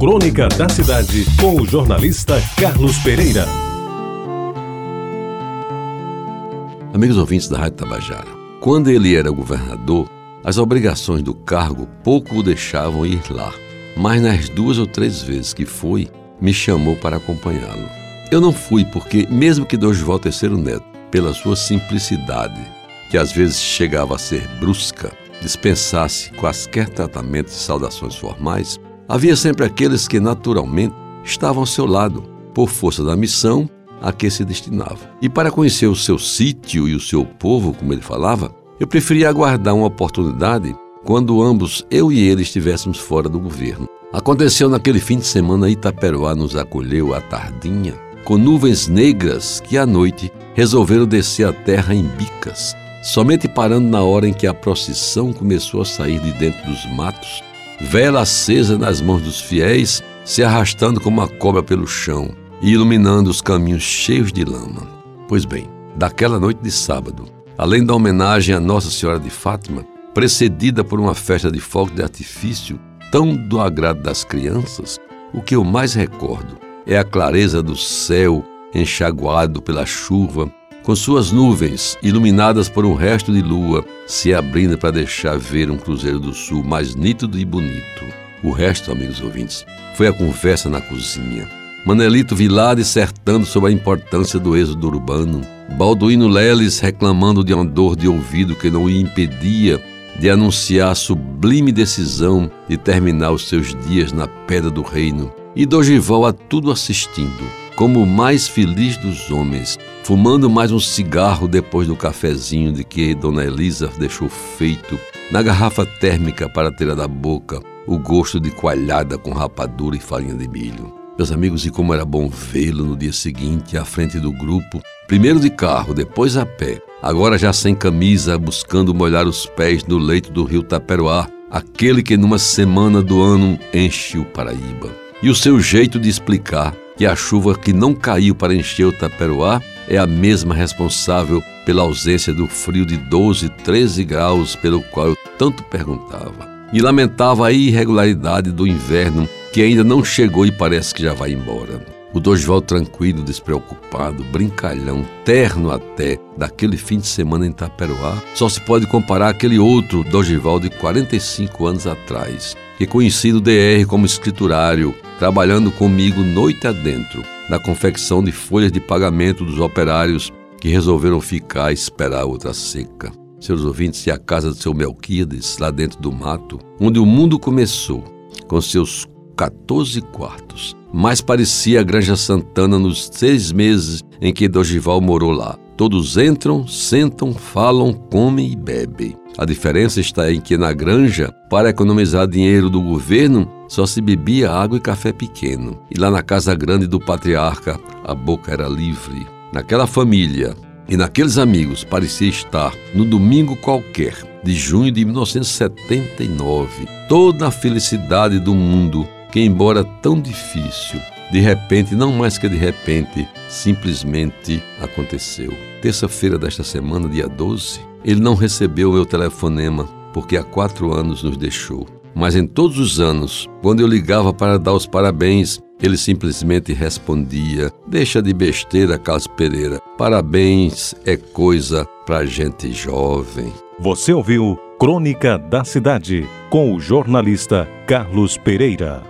Crônica da Cidade, com o jornalista Carlos Pereira. Amigos ouvintes da Rádio Tabajara, quando ele era governador, as obrigações do cargo pouco o deixavam ir lá. Mas nas duas ou três vezes que foi, me chamou para acompanhá-lo. Eu não fui porque, mesmo que Dorival Terceiro Neto, pela sua simplicidade, que às vezes chegava a ser brusca, dispensasse quaisquer tratamentos e saudações formais, havia sempre aqueles que naturalmente estavam ao seu lado, por força da missão a que se destinava. E para conhecer o seu sítio e o seu povo, como ele falava, eu preferia aguardar uma oportunidade quando ambos, eu e ele, estivéssemos fora do governo. Aconteceu naquele fim de semana, Itaperoá nos acolheu à tardinha, com nuvens negras que à noite resolveram descer a terra em bicas, somente parando na hora em que a procissão começou a sair de dentro dos matos, vela acesa nas mãos dos fiéis, se arrastando como uma cobra pelo chão e iluminando os caminhos cheios de lama. Pois bem, daquela noite de sábado, além da homenagem à Nossa Senhora de Fátima, precedida por uma festa de fogo de artifício tão do agrado das crianças, o que eu mais recordo é a clareza do céu enxaguado pela chuva, com suas nuvens iluminadas por um resto de lua se abrindo para deixar ver um Cruzeiro do Sul mais nítido e bonito. O resto, amigos ouvintes, foi a conversa na cozinha. Manelito Vilar dissertando sobre a importância do êxodo urbano, Balduíno Leles reclamando de uma dor de ouvido que não o impedia de anunciar a sublime decisão de terminar os seus dias na Pedra do Reino, e Dogival a tudo assistindo, como o mais feliz dos homens, fumando mais um cigarro depois do cafezinho de que Dona Elisa deixou feito na garrafa térmica para ter da boca o gosto de coalhada com rapadura e farinha de milho. Meus amigos, e como era bom vê-lo no dia seguinte à frente do grupo, primeiro de carro, depois a pé, agora já sem camisa, buscando molhar os pés no leito do rio Taperoá, aquele que numa semana do ano enche o Paraíba. E o seu jeito de explicar que a chuva que não caiu para encher o Taperoá é a mesma responsável pela ausência do frio de 12, 13 graus pelo qual eu tanto perguntava. E lamentava a irregularidade do inverno que ainda não chegou e parece que já vai embora. O Dosval tranquilo, despreocupado, brincalhão, terno até, daquele fim de semana em Taperoá, só se pode comparar aquele outro Dosval de 45 anos atrás, que conheci do DR como escriturário, trabalhando comigo noite adentro, na confecção de folhas de pagamento dos operários que resolveram ficar a esperar outra seca. Seus ouvintes, e a casa do seu Melquiades, lá dentro do mato, onde o mundo começou, com seus 14 quartos. Mais parecia a Granja Santana nos seis meses em que Dogival morou lá. Todos entram, sentam, falam, comem e bebem. A diferença está em que na granja, para economizar dinheiro do governo, só se bebia água e café pequeno. E lá na casa grande do patriarca, a boca era livre. Naquela família e naqueles amigos parecia estar no domingo qualquer de junho de 1979. Toda a felicidade do mundo, que embora tão difícil, de repente, não mais que de repente, simplesmente aconteceu. Terça-feira desta semana, dia 12, ele não recebeu meu telefonema porque há quatro anos nos deixou. Mas em todos os anos, quando eu ligava para dar os parabéns, ele simplesmente respondia: Deixa de besteira, Carlos Pereira. Parabéns é coisa para gente jovem. Você ouviu Crônica da Cidade com o jornalista Carlos Pereira.